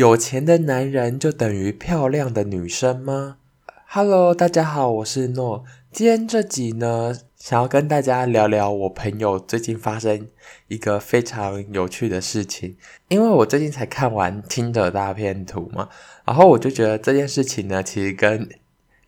有钱的男人就等于漂亮的女生吗？Hello，大家好，我是诺。今天这集呢，想要跟大家聊聊我朋友最近发生一个非常有趣的事情。因为我最近才看完《听的大片图》嘛，然后我就觉得这件事情呢，其实跟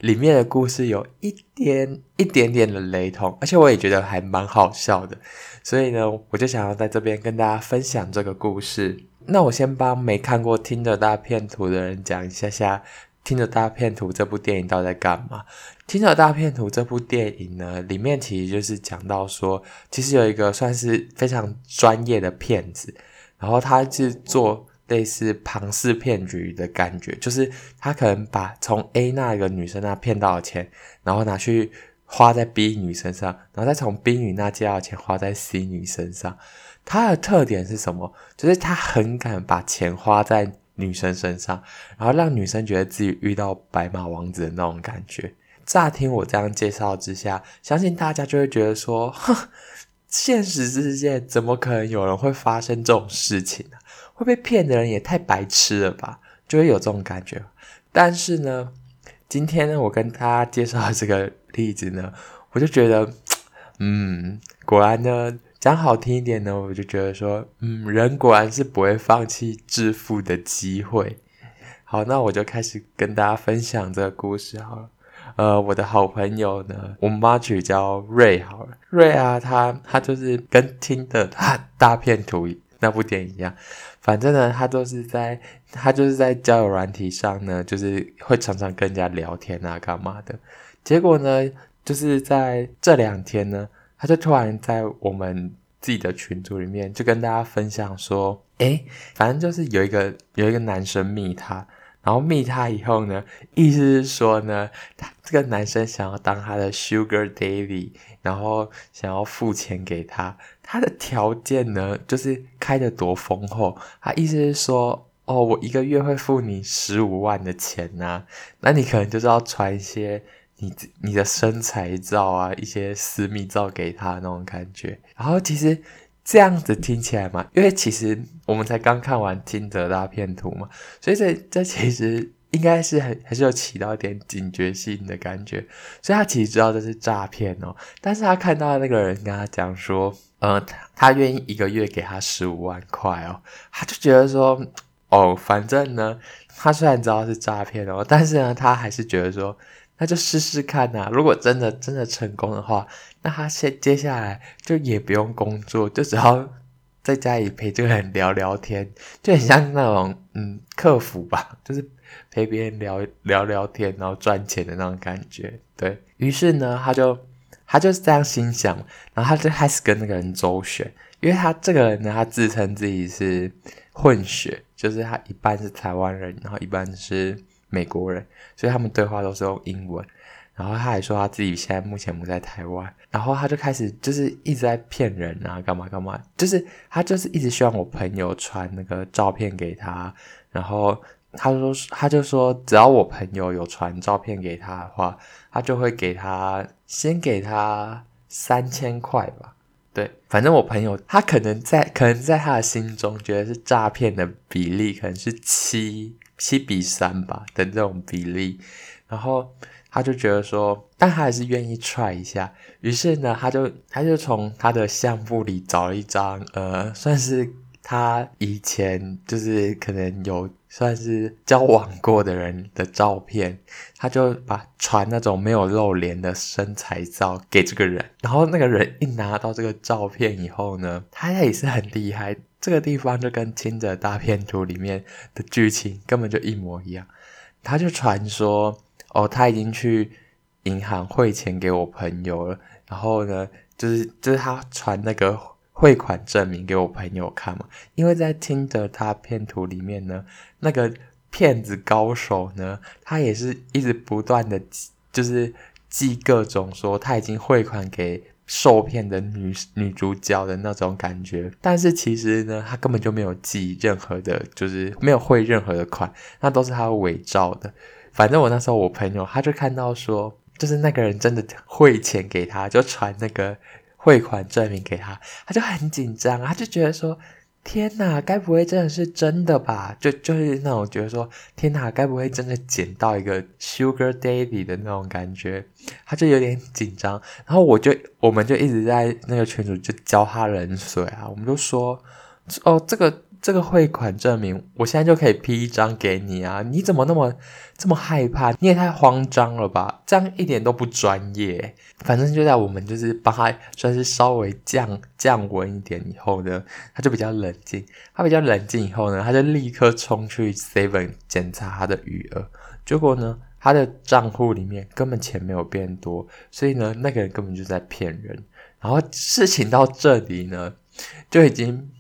里面的故事有一点一点点的雷同，而且我也觉得还蛮好笑的。所以呢，我就想要在这边跟大家分享这个故事。那我先帮没看过《Tinder 大骗徒》的人讲一下下《听着大骗徒》这部电影到底在干嘛。《听着大骗徒》这部电影呢，里面其实就是讲到说，其实有一个算是非常专业的骗子，然后他是做类似庞氏骗局的感觉，就是他可能把从 A 那个女生那骗到的钱，然后拿去花在 B 女身上，然后再从 B 女那借到钱花在 C 女身上。他的特点是什么？就是他很敢把钱花在女生身上，然后让女生觉得自己遇到白马王子的那种感觉。乍听我这样介绍之下，相信大家就会觉得说：哼，现实世界怎么可能有人会发生这种事情呢？会被骗的人也太白痴了吧？就会有这种感觉。但是呢，今天呢，我跟大家介绍这个例子呢，我就觉得，嗯，果然呢。讲好听一点呢，我就觉得说，嗯，人果然是不会放弃致富的机会。好，那我就开始跟大家分享这个故事好了。呃，我的好朋友呢，我们把他取叫瑞好了。瑞啊，他他就是跟听的他大骗徒那部电影一样，反正呢，他都是在他就是在交友软体上呢，就是会常常跟人家聊天啊，干嘛的。结果呢，就是在这两天呢。他就突然在我们自己的群组里面就跟大家分享说，诶，反正就是有一个有一个男生密他，然后密他以后呢，意思是说呢，他这个男生想要当他的 Sugar Daddy，然后想要付钱给他，他的条件呢就是开得多丰厚，他意思是说，哦，我一个月会付你十五万的钱呐、那你可能就是要传一些。你你的身材照啊，一些私密照给他那种感觉，然后其实这样子听起来嘛，因为其实我们才刚看完《Tinder 大骗徒》嘛，所以这这其实应该是还还是有起到一点警觉性的感觉，所以他其实知道这是诈骗哦，但是他看到那个人跟他讲说，呃，他他愿意一个月给他十五万块哦，他就觉得说，哦，反正呢，他虽然知道是诈骗哦，但是呢，他还是觉得说。那就试试看呐、如果真的真的成功的话，那他先接下来就也不用工作，就只要在家里陪这个人聊聊天，就很像那种嗯客服吧，就是陪别人聊聊聊天，然后赚钱的那种感觉。对，于是呢，他就他就是这样心想，然后他就开始跟那个人周旋，因为他这个人呢，他自称自己是混血，就是他一半是台湾人，然后一半是。美国人，所以他们对话都是用英文。然后他还说他自己现在目前不在台湾，然后他就开始就是一直在骗人啊，干嘛干嘛，就是他就是一直希望我朋友传那个照片给他，然后他说他就说只要我朋友有传照片给他的话，他就会给他先给他三千块吧。对，反正我朋友他可能在可能在他的心中觉得是诈骗的比例可能是七。七比三吧的这种比例，然后他就觉得说，但他还是愿意 try 一下。于是呢，他就他就从他的相簿里找了一张，呃，算是他以前就是可能有算是交往过的人的照片，他就把传那种没有露脸的身材照给这个人。然后那个人一拿到这个照片以后呢，他也是很厉害。这个地方就跟《清者大骗图》里面的剧情根本就一模一样。他就传说，哦，他已经去银行汇钱给我朋友了。然后呢，就是就是他传那个汇款证明给我朋友看嘛。因为在《Tinder 大骗徒》里面呢，那个骗子高手呢，他也是一直不断的，就是寄各种说他已经汇款给。受骗的女女主角的那种感觉，但是其实呢，他根本就没有寄任何的，就是没有汇任何的款，那都是他伪造的。反正我那时候我朋友他就看到说，就是那个人真的汇钱给他，就传那个汇款证明给他，他就很紧张，他就觉得说，天哪，该不会真的是真的吧？就就是那种觉得说，天哪，该不会真的捡到一个 Sugar Daddy 的那种感觉？他就有点紧张，然后我就我们就一直在那个群组就浇他冷水啊，我们就说，哦，这个。这个汇款证明，我现在就可以 P 一张给你啊！你怎么那么这么害怕？你也太慌张了吧！这样一点都不专业。反正就在我们就是帮他算是稍微降降温一点以后呢，他就比较冷静。他比较冷静以后呢，他就立刻冲去 Seven 检查他的余额。结果呢，他的账户里面根本钱没有变多，所以呢，那个人根本就在骗人。然后事情到这里呢，就已经。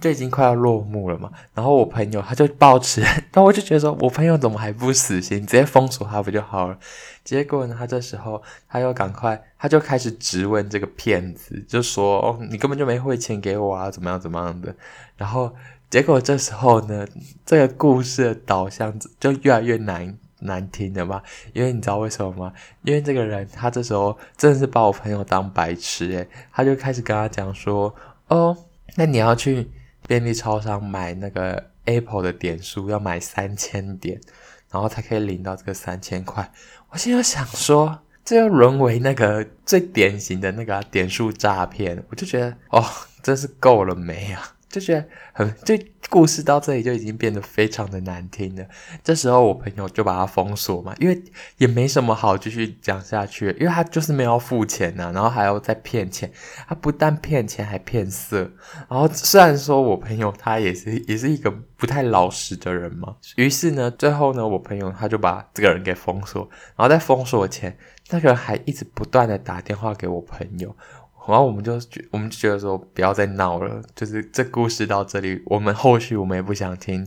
就已经快要落幕了嘛，然后我朋友他就抱持，但我就觉得说，我朋友怎么还不死心，直接封锁他不就好了？结果呢，他这时候他又赶快，他就开始质问这个骗子，就说：“哦，你根本就没汇钱给我啊，怎么样怎么样的？”然后结果这时候呢，这个故事的导向就越来越难难听了嘛，因为你知道为什么吗？因为这个人他这时候真的是把我朋友当白痴诶，他就开始跟他讲说：“哦。”那你要去便利超商买那个 Apple 的点数，要买三千点，然后才可以领到这个三千块。我现在想说，这又沦为那个最典型的那个点数诈骗，我就觉得哦，真是够了没啊！就觉得很，就故事到这里就已经变得非常的难听了。这时候我朋友就把他封锁嘛，因为也没什么好继续讲下去，因为他就是没有付钱呐、啊，然后还要再骗钱。他不但骗钱，还骗色。然后虽然说我朋友他也是也是一个不太老实的人嘛，于是呢，最后呢，我朋友他就把这个人给封锁。然后在封锁前，那个人还一直不断的打电话给我朋友。然后我们就觉，我们就觉得说不要再闹了，就是这故事到这里，我们后续我们也不想听，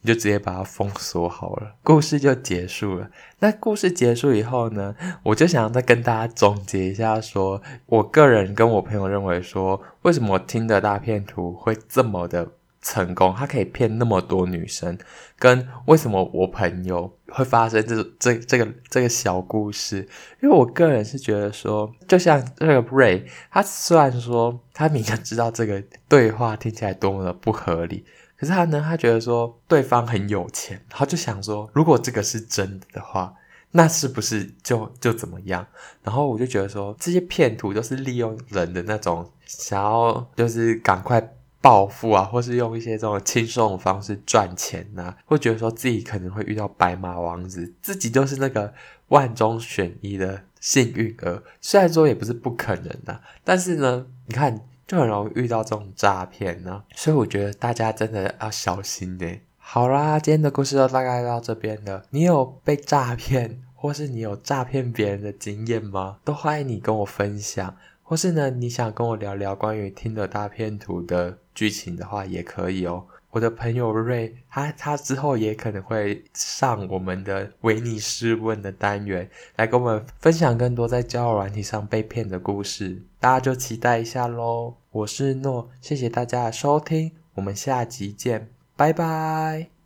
你就直接把它封锁好了，故事就结束了。那故事结束以后呢，我就想再跟大家总结一下说，我个人跟我朋友认为说，为什么听的大片图会这么的。成功，他可以骗那么多女生，跟为什么我朋友会发生这这这个这个小故事？因为我个人是觉得说，就像这个 Ray，他虽然说他明明知道这个对话听起来多么的不合理，可是他呢，他觉得说对方很有钱，他就想说，如果这个是真的的话，那是不是就就怎么样？然后我就觉得说，这些骗徒都是利用人的那种想要，就是赶快。暴富啊，或是用一些这种轻松的方式赚钱呐、会觉得说自己可能会遇到白马王子，自己就是那个万中选一的幸运儿。虽然说也不是不可能的、啊，但是呢，你看就很容易遇到这种诈骗呢。所以我觉得大家真的要小心呢。好啦，今天的故事就大概到这边了。你有被诈骗，或是你有诈骗别人的经验吗？都欢迎你跟我分享。或是呢，你想跟我聊聊关于听的大骗图的剧情的话，也可以哦。我的朋友瑞，他他之后也可能会上我们的维尼斯问的单元，来跟我们分享更多在交友软体上被骗的故事。大家就期待一下喽。我是诺，谢谢大家的收听，我们下集见，拜拜。